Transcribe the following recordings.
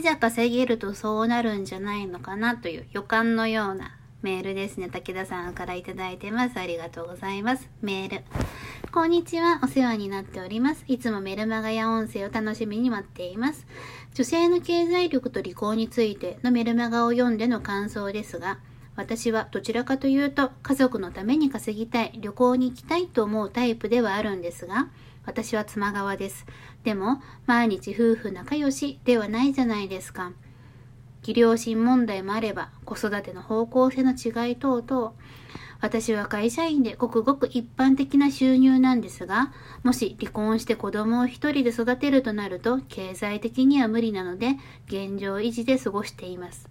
いざ稼げるとそうなるんじゃないのかなという予感のようなメールですね。武田さんからいただいてます。ありがとうございます。メール。こんにちは。お世話になっております。いつもメルマガや音声を楽しみに待っています。女性の経済力と離婚についてのメルマガを読んでの感想ですが、私はどちらかというと家族のために稼ぎたい、旅行に行きたいと思うタイプではあるんですが、私は妻側です。でも、毎日夫婦仲良しではないじゃないですか。技量心問題もあれば、子育ての方向性の違い等々、私は会社員でごくごく一般的な収入なんですが、もし離婚して子供を一人で育てるとなると、経済的には無理なので、現状維持で過ごしています。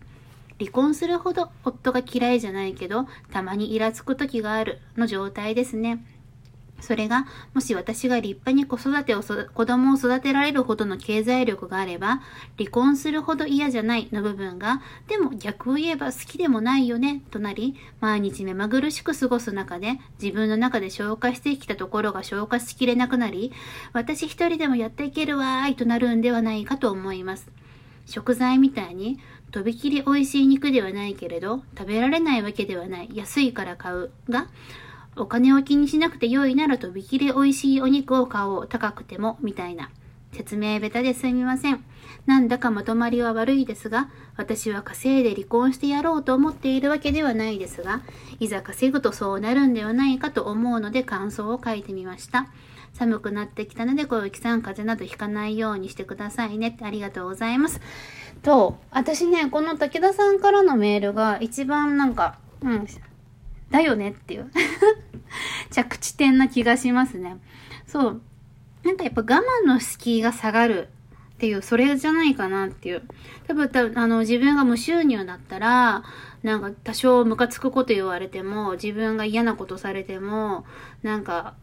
離婚するほど夫が嫌いじゃないけど、たまにイラつく時があるの状態ですね。それが、もし私が立派に子育てを子供を育てられるほどの経済力があれば、離婚するほど嫌じゃないの部分が、でも逆を言えば好きでもないよね、となり、毎日目まぐるしく過ごす中で、自分の中で消化してきたところが消化しきれなくなり、私一人でもやっていけるわーいとなるんではないかと思います。食材みたいに、とびきり美味しい肉ではないけれど、食べられないわけではない、安いから買うが、お金を気にしなくて良いならとびきり美味しいお肉を買おう。高くても、みたいな。説明下手ですみません。なんだかまとまりは悪いですが、私は稼いで離婚してやろうと思っているわけではないですが、いざ稼ぐとそうなるんではないかと思うので感想を書いてみました。寒くなってきたので、小雪さん風邪などひかないようにしてくださいね。ありがとうございます。と、私ね、この武田さんからのメールが一番なんか、うん、だよねっていう 着地点な気がしますね。そう。なんかやっぱ我慢の敷居が下がるっていう、それじゃないかなっていう。多分、多分あの、自分が無収入だったら、なんか多少ムカつくこと言われても、自分が嫌なことされても、なんか、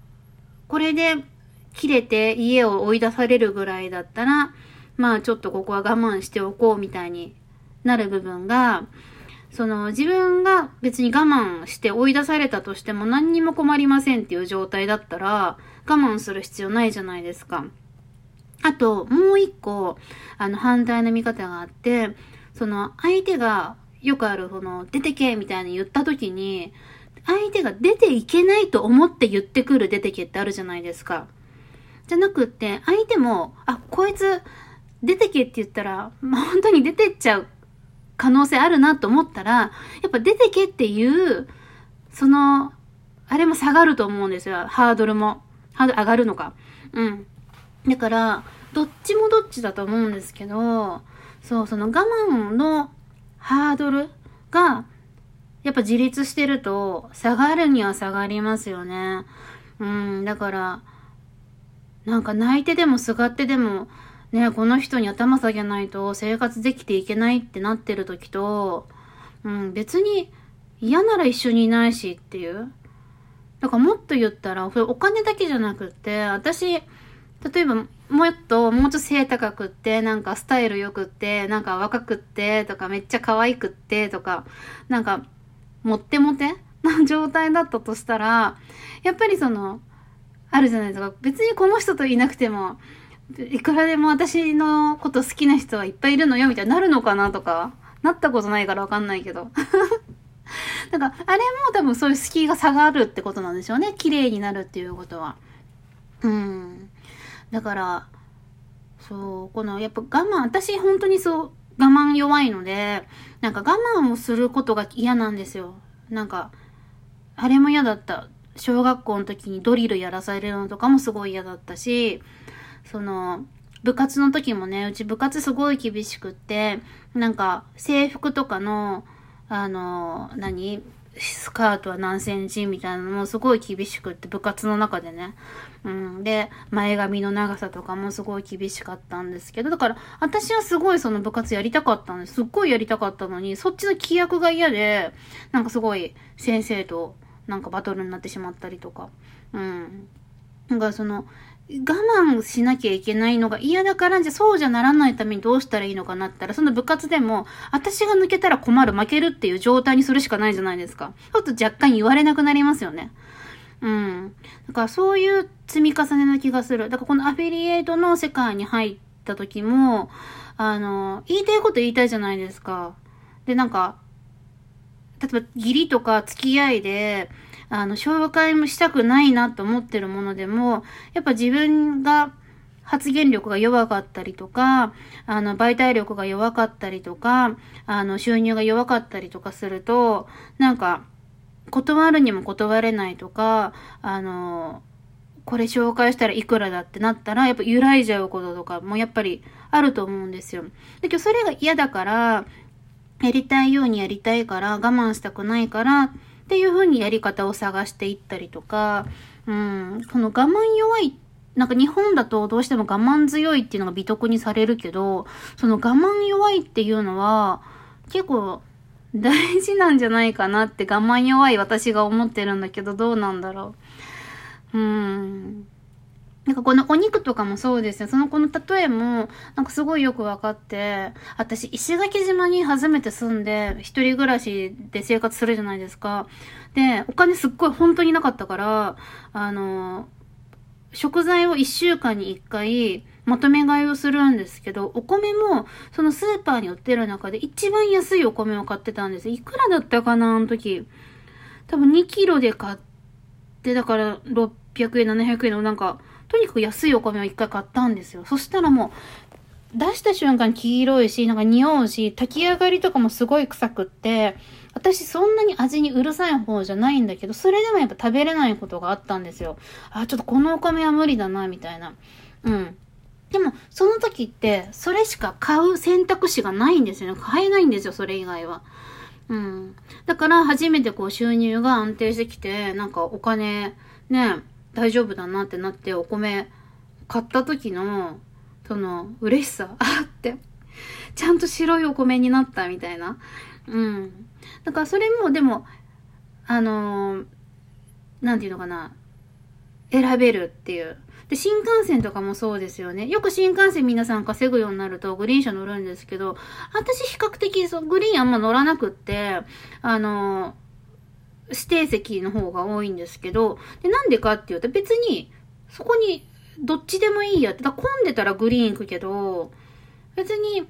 これで切れて家を追い出されるぐらいだったら、まあちょっとここは我慢しておこうみたいになる部分が、その自分が別に我慢して追い出されたとしても何にも困りませんっていう状態だったら我慢する必要ないじゃないですか。あと、もう一個、あの反対の見方があって、その相手がよくある、この出てけみたいに言った時に、相手が出ていけないと思って言ってくる出てけってあるじゃないですか。じゃなくって、相手も、あ、こいつ出てけって言ったら、まあ、本当に出てっちゃう可能性あるなと思ったら、やっぱ出てけっていう、その、あれも下がると思うんですよ。ハードルも。ハード上がるのか。うん。だから、どっちもどっちだと思うんですけど、そう、その我慢のハードルが、やっぱ自立してると、下がるには下がりますよね。うん、だから、なんか泣いてでもすがってでも、ね、この人に頭下げないと生活できていけないってなってる時と、うん、別に嫌なら一緒にいないしっていう。だからもっと言ったら、それお金だけじゃなくって、私、例えば、もっと、もうちょっと背高くって、なんかスタイル良くって、なんか若くって、とかめっちゃ可愛くって、とか、なんか、もってもてな状態だったとしたら、やっぱりその、あるじゃないですか。別にこの人といなくても、いくらでも私のこと好きな人はいっぱいいるのよみたいになるのかなとか、なったことないからわかんないけど。だか、あれも多分そういう隙が下がるってことなんでしょうね。綺麗になるっていうことは。うん。だから、そう、この、やっぱ我慢、私本当にそう、我慢弱いので、なんか我慢をすることが嫌なんですよ。なんか、あれも嫌だった。小学校の時にドリルやらされるのとかもすごい嫌だったし、その、部活の時もね、うち部活すごい厳しくって、なんか制服とかの、あの、何スカートは何センチみたいなのもすごい厳しくって部活の中でね。うん。で、前髪の長さとかもすごい厳しかったんですけど、だから私はすごいその部活やりたかったんです。すっごいやりたかったのに、そっちの規約が嫌で、なんかすごい先生となんかバトルになってしまったりとか。うん。なんかその、我慢しなきゃいけないのが嫌だからじゃそうじゃならないためにどうしたらいいのかなったら、その部活でも、私が抜けたら困る、負けるっていう状態にするしかないじゃないですか。ちょっと若干言われなくなりますよね。うん。だからそういう積み重ねな気がする。だからこのアフィリエイトの世界に入った時も、あの、言いたいこと言いたいじゃないですか。で、なんか、例えば義理とか付き合いで、あの、紹介もしたくないなと思ってるものでも、やっぱ自分が発言力が弱かったりとか、あの、媒体力が弱かったりとか、あの、収入が弱かったりとかすると、なんか、断るにも断れないとか、あの、これ紹介したらいくらだってなったら、やっぱ揺らいじゃうこととかもやっぱりあると思うんですよ。だけどそれが嫌だから、やりたいようにやりたいから、我慢したくないから、っていう風にやり方を探していったりとか、うん、この我慢弱い、なんか日本だとどうしても我慢強いっていうのが美徳にされるけど、その我慢弱いっていうのは、結構大事なんじゃないかなって我慢弱い私が思ってるんだけど、どうなんだろう。うん。かこのお肉とかもそうですよ。そのこの例えも、なんかすごいよくわかって、私石垣島に初めて住んで、一人暮らしで生活するじゃないですか。で、お金すっごい本当になかったから、あの、食材を一週間に一回、まとめ買いをするんですけど、お米も、そのスーパーに売ってる中で一番安いお米を買ってたんです。いくらだったかな、あの時。多分2キロで買って、だから600円、700円のなんか、とにかく安いお米を一回買ったんですよ。そしたらもう、出した瞬間黄色いし、なんか匂うし、炊き上がりとかもすごい臭くって、私そんなに味にうるさい方じゃないんだけど、それでもやっぱ食べれないことがあったんですよ。あ、ちょっとこのお米は無理だな、みたいな。うん。でも、その時って、それしか買う選択肢がないんですよね。買えないんですよ、それ以外は。うん。だから、初めてこう収入が安定してきて、なんかお金、ね、大丈夫だなってなってお米買った時の、その、嬉しさ、あって、ちゃんと白いお米になったみたいな。うん。だからそれも、でも、あのー、ていうのかな、選べるっていう。で、新幹線とかもそうですよね。よく新幹線皆さん稼ぐようになるとグリーン車乗るんですけど、私比較的そグリーンあんま乗らなくって、あのー指定席の方が多いんですけど、で、なんでかっていうと別に、そこにどっちでもいいやって、だ混んでたらグリーン行くけど、別に、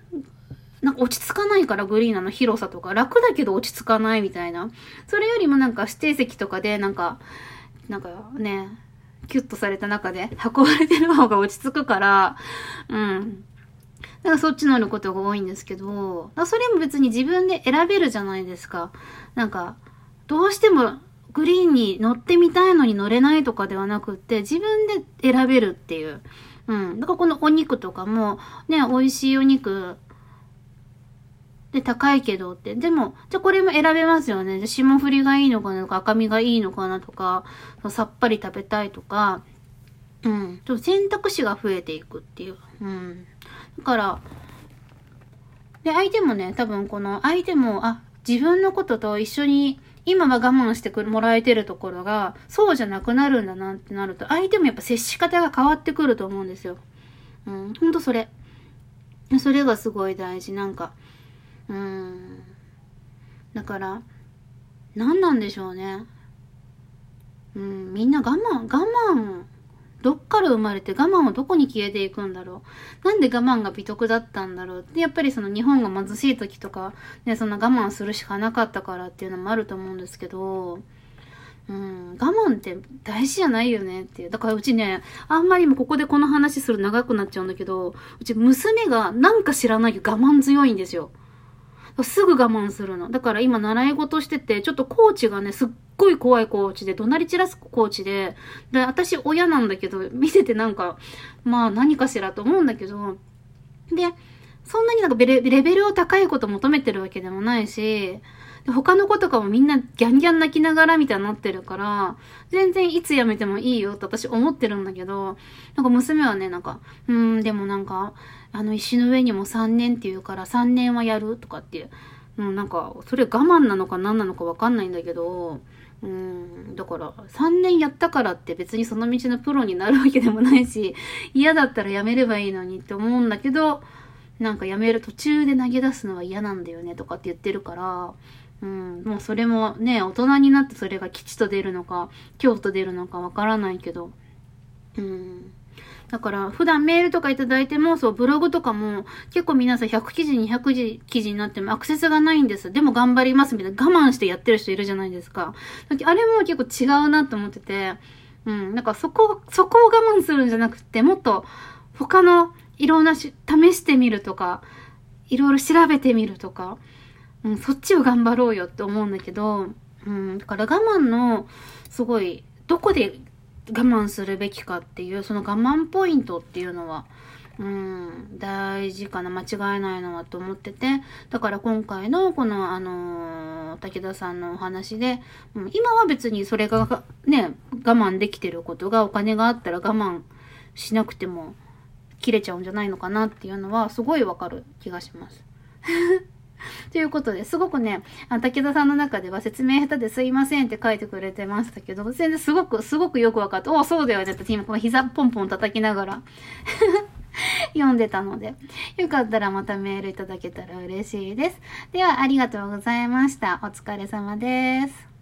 なんか落ち着かないからグリーンの広さとか、楽だけど落ち着かないみたいな。それよりもなんか指定席とかで、なんか、なんかね、キュッとされた中で運ばれてる方が落ち着くから、うん。だからそっち乗ることが多いんですけど、それも別に自分で選べるじゃないですか。なんか、どうしてもグリーンに乗ってみたいのに乗れないとかではなくって、自分で選べるっていう。うん。だからこのお肉とかも、ね、美味しいお肉、で、高いけどって。でも、じゃこれも選べますよね。じゃ霜降りがいいのかなとか、赤身がいいのかなとか、さっぱり食べたいとか、うん。ちょっと選択肢が増えていくっていう。うん。だから、で、相手もね、多分この相手も、あ、自分のことと一緒に今は我慢してくもらえてるところが、そうじゃなくなるんだなってなると、相手もやっぱ接し方が変わってくると思うんですよ。うん、ほんとそれ。それがすごい大事。なんか、うん。だから、何なんでしょうね。うん、みんな我慢、我慢どっから生まれて我慢はどこに消えていくんだろう？なんで我慢が美徳だったんだろう？で、やっぱりその日本が貧しい時とか、ね、そんな我慢するしかなかったからっていうのもあると思うんですけど、うん、我慢って大事じゃないよねっていう。だからうちね、あんまりもここでこの話する長くなっちゃうんだけど、うち娘がなんか知らないけど我慢強いんですよ。すぐ我慢するの。だから今習い事してて、ちょっとコーチがね、すっごい怖いコーチで、怒鳴り散らすコーチで、で、私親なんだけど、見ててなんか、まあ何かしらと思うんだけど、で、そんなになんかレベルを高いこと求めてるわけでもないし、他の子とかもみんなギャンギャン泣きながらみたいになってるから、全然いつ辞めてもいいよって私思ってるんだけど、なんか娘はね、なんか、うーん、でもなんか、あの石の上にも3年って言うから3年はやるとかっていう、もうなんか、それ我慢なのか何なのかわかんないんだけど、うん、だから3年やったからって別にその道のプロになるわけでもないし、嫌だったらやめればいいのにって思うんだけど、なんかやめる途中で投げ出すのは嫌なんだよねとかって言ってるから、うん、もうそれもね、大人になってそれが吉と出るのか、凶と出るのかわからないけど、うん。だから普段メールとかいただいても、そう、ブログとかも結構皆さん100記事、200記事になってもアクセスがないんです。でも頑張りますみたいな我慢してやってる人いるじゃないですか。あれも結構違うなと思ってて、うん、なんかそこ、そこを我慢するんじゃなくて、もっと他のいろんなし、試してみるとか、いろいろ調べてみるとか、うん、そっちを頑張ろうよって思うんだけど、うん、だから我慢の、すごい、どこで我慢するべきかっていう、その我慢ポイントっていうのは、うん、大事かな、間違いないのはと思ってて、だから今回のこの、あのー、武田さんのお話で、うん、今は別にそれがね、我慢できてることがお金があったら我慢しなくても切れちゃうんじゃないのかなっていうのはすごいわかる気がします。ということで、すごくね、あ武田さんの中では説明下手ですいませんって書いてくれてましたけど、全然すごく、すごくよく分かって、おそうだよねって今この膝ポンポン叩きながら 読んでたので、よかったらまたメールいただけたら嬉しいです。では、ありがとうございました。お疲れ様です。